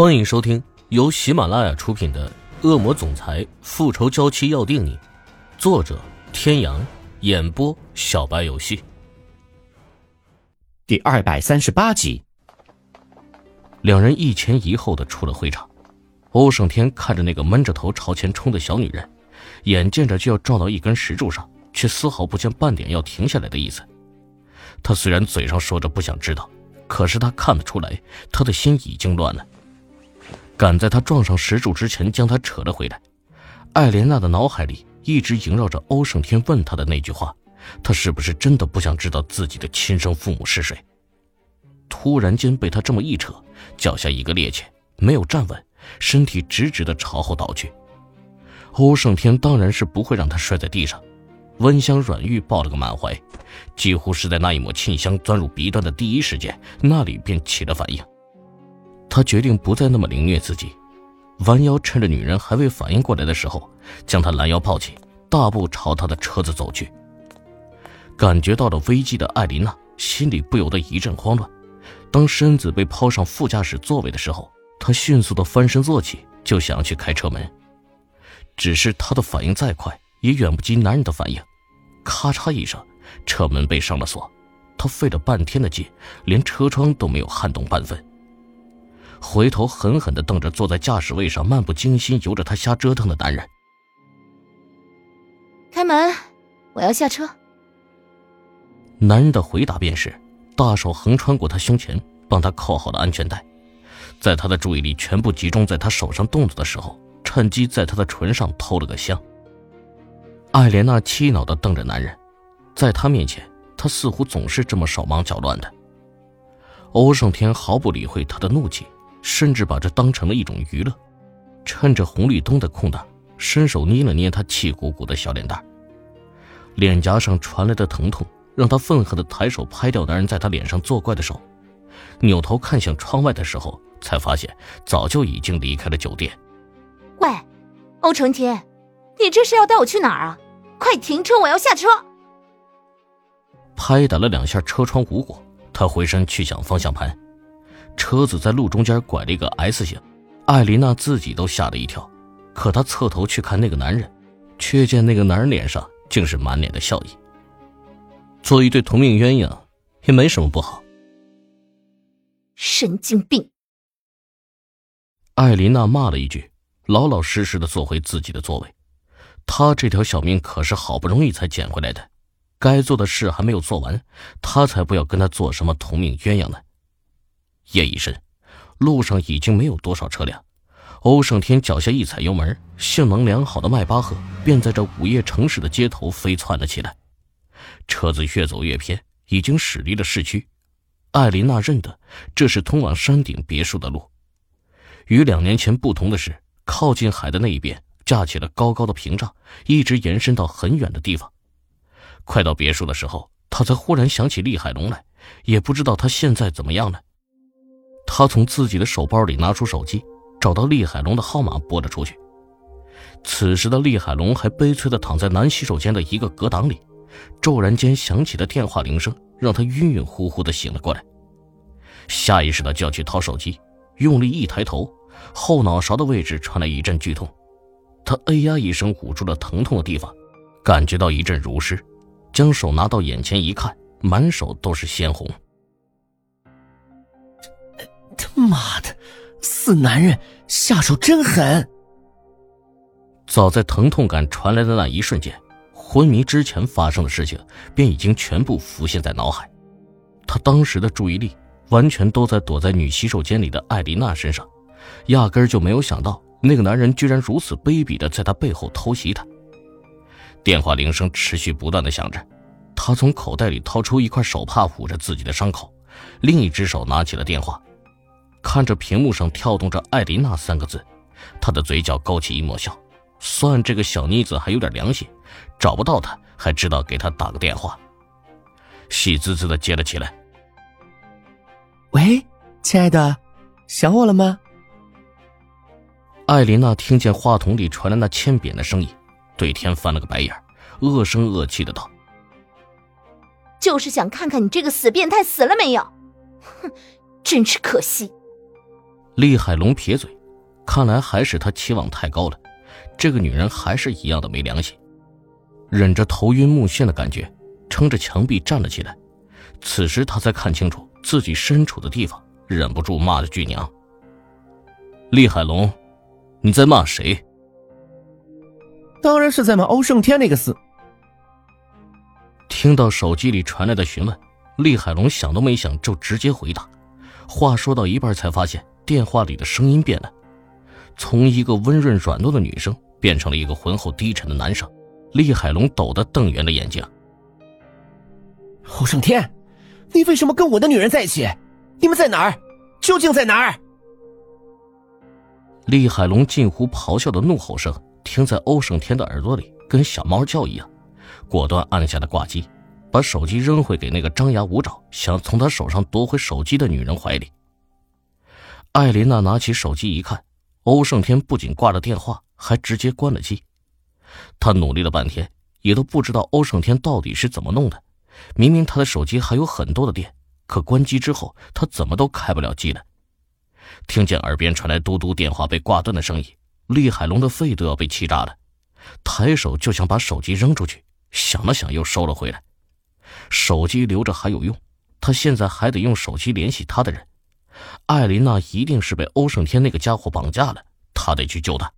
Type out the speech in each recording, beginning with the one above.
欢迎收听由喜马拉雅出品的《恶魔总裁复仇娇妻要定你》，作者：天阳，演播：小白游戏。第二百三十八集，两人一前一后的出了会场。欧胜天看着那个闷着头朝前冲的小女人，眼见着就要撞到一根石柱上，却丝毫不见半点要停下来的意思。他虽然嘴上说着不想知道，可是他看得出来，他的心已经乱了。赶在他撞上石柱之前，将他扯了回来。艾莲娜的脑海里一直萦绕着欧胜天问他的那句话：他是不是真的不想知道自己的亲生父母是谁？突然间被他这么一扯，脚下一个趔趄，没有站稳，身体直直的朝后倒去。欧胜天当然是不会让他摔在地上，温香软玉抱了个满怀，几乎是在那一抹沁香钻入鼻端的第一时间，那里便起了反应。他决定不再那么凌虐自己，弯腰趁着女人还未反应过来的时候，将她拦腰抱起，大步朝他的车子走去。感觉到了危机的艾琳娜心里不由得一阵慌乱。当身子被抛上副驾驶座位的时候，她迅速的翻身坐起，就想要去开车门。只是她的反应再快，也远不及男人的反应。咔嚓一声，车门被上了锁。她费了半天的劲，连车窗都没有撼动半分。回头狠狠的瞪着坐在驾驶位上漫不经心由着他瞎折腾的男人。开门，我要下车。男人的回答便是，大手横穿过他胸前，帮他扣好了安全带。在他的注意力全部集中在他手上动作的时候，趁机在他的唇上偷了个香。艾莲娜气恼的瞪着男人，在他面前，他似乎总是这么手忙脚乱的。欧胜天毫不理会他的怒气。甚至把这当成了一种娱乐，趁着红绿灯的空档，伸手捏了捏他气鼓鼓的小脸蛋。脸颊上传来的疼痛，让他愤恨的抬手拍掉男人在他脸上作怪的手，扭头看向窗外的时候，才发现早就已经离开了酒店。喂，欧成天，你这是要带我去哪儿啊？快停车，我要下车！拍打了两下车窗无果，他回身去抢方向盘。车子在路中间拐了一个 S 型，艾琳娜自己都吓了一跳，可她侧头去看那个男人，却见那个男人脸上竟是满脸的笑意。做一对同命鸳鸯，也没什么不好。神经病！艾琳娜骂了一句，老老实实的坐回自己的座位。她这条小命可是好不容易才捡回来的，该做的事还没有做完，她才不要跟他做什么同命鸳鸯呢。夜已深，路上已经没有多少车辆。欧胜天脚下一踩油门，性能良好的迈巴赫便在这午夜城市的街头飞窜了起来。车子越走越偏，已经驶离了市区。艾琳娜认得这是通往山顶别墅的路。与两年前不同的是，靠近海的那一边架起了高高的屏障，一直延伸到很远的地方。快到别墅的时候，他才忽然想起厉海龙来，也不知道他现在怎么样了。他从自己的手包里拿出手机，找到厉海龙的号码拨了出去。此时的厉海龙还悲催地躺在男洗手间的一个隔挡里，骤然间响起的电话铃声让他晕晕乎乎地醒了过来。下意识地就要去掏手机，用力一抬头，后脑勺的位置传来一阵剧痛，他哎呀一声捂住了疼痛的地方，感觉到一阵如湿，将手拿到眼前一看，满手都是鲜红。他妈的，死男人下手真狠！早在疼痛感传来的那一瞬间，昏迷之前发生的事情便已经全部浮现在脑海。他当时的注意力完全都在躲在女洗手间里的艾琳娜身上，压根就没有想到那个男人居然如此卑鄙的在他背后偷袭他。电话铃声持续不断的响着，他从口袋里掏出一块手帕捂着自己的伤口，另一只手拿起了电话。看着屏幕上跳动着“艾琳娜”三个字，他的嘴角勾起一抹笑。算这个小妮子还有点良心，找不到她还知道给她打个电话。喜滋滋的接了起来：“喂，亲爱的，想我了吗？”艾琳娜听见话筒里传来那欠扁的声音，对天翻了个白眼，恶声恶气的道：“就是想看看你这个死变态死了没有，哼，真是可惜。”厉海龙撇嘴，看来还是他期望太高了。这个女人还是一样的没良心。忍着头晕目眩的感觉，撑着墙壁站了起来。此时他才看清楚自己身处的地方，忍不住骂了句娘。厉海龙，你在骂谁？当然是在骂欧胜天那个死。听到手机里传来的询问，厉海龙想都没想就直接回答。话说到一半，才发现电话里的声音变了，从一个温润软糯的女生变成了一个浑厚低沉的男生。厉海龙陡地瞪圆了眼睛。欧胜天，你为什么跟我的女人在一起？你们在哪儿？究竟在哪儿？厉海龙近乎咆哮的怒吼声听在欧胜天的耳朵里，跟小猫叫一样。果断按下了挂机，把手机扔回给那个张牙舞爪、想从他手上夺回手机的女人怀里。艾琳娜拿起手机一看，欧胜天不仅挂了电话，还直接关了机。她努力了半天，也都不知道欧胜天到底是怎么弄的。明明他。的手机还有很多的电，可关机之后，他怎么都开不了机了。听见耳边传来嘟嘟电话被挂断的声音，厉海龙的肺都要被气炸了，抬手就想把手机扔出去。想了想，又收了回来。手机留着还有用，他。现在还得用手机联系他。的人。艾琳娜一定是被欧胜天那个家伙绑架了，他得去救她。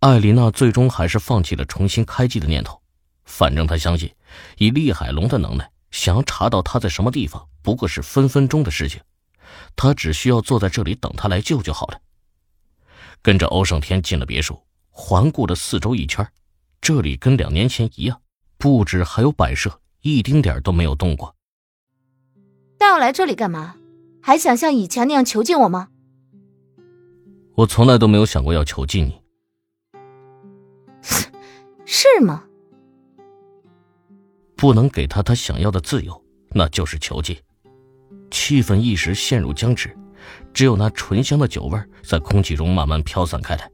艾琳娜最终还是放弃了重新开机的念头，反正她相信，以厉海龙的能耐，想要查到他在什么地方，不过是分分钟的事情。他只需要坐在这里等他来救就好了。跟着欧胜天进了别墅，环顾了四周一圈。这里跟两年前一样，布置还有摆设一丁点都没有动过。带我来这里干嘛？还想像以前那样囚禁我吗？我从来都没有想过要囚禁你。是吗？不能给他他想要的自由，那就是囚禁。气氛一时陷入僵持，只有那醇香的酒味在空气中慢慢飘散开来。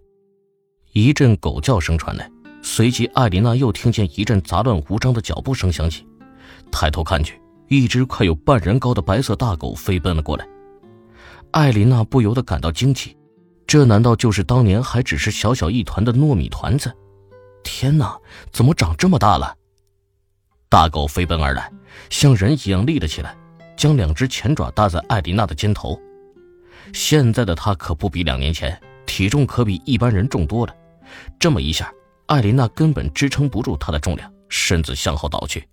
一阵狗叫声传来。随即，艾琳娜又听见一阵杂乱无章的脚步声响起，抬头看去，一只快有半人高的白色大狗飞奔了过来。艾琳娜不由得感到惊奇，这难道就是当年还只是小小一团的糯米团子？天哪，怎么长这么大了？大狗飞奔而来，像人一样立了起来，将两只前爪搭在艾琳娜的肩头。现在的它可不比两年前，体重可比一般人重多了。这么一下。艾琳娜根本支撑不住他的重量，身子向后倒去。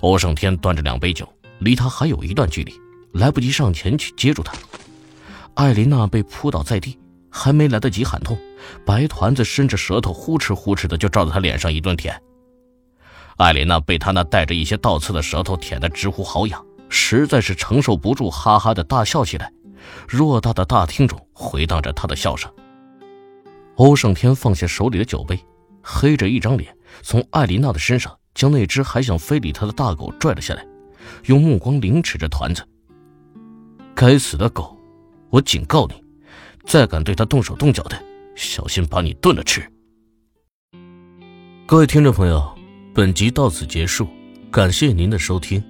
欧胜天端着两杯酒，离他还有一段距离，来不及上前去接住他。艾琳娜被扑倒在地，还没来得及喊痛，白团子伸着舌头呼哧呼哧的就照在他脸上一顿舔。艾琳娜被他那带着一些倒刺的舌头舔得直呼好痒，实在是承受不住，哈哈的大笑起来。偌大的大厅中回荡着他的笑声。欧胜天放下手里的酒杯。黑着一张脸，从艾琳娜的身上将那只还想非礼他的大狗拽了下来，用目光凌迟着团子。该死的狗，我警告你，再敢对他动手动脚的，小心把你炖了吃。各位听众朋友，本集到此结束，感谢您的收听。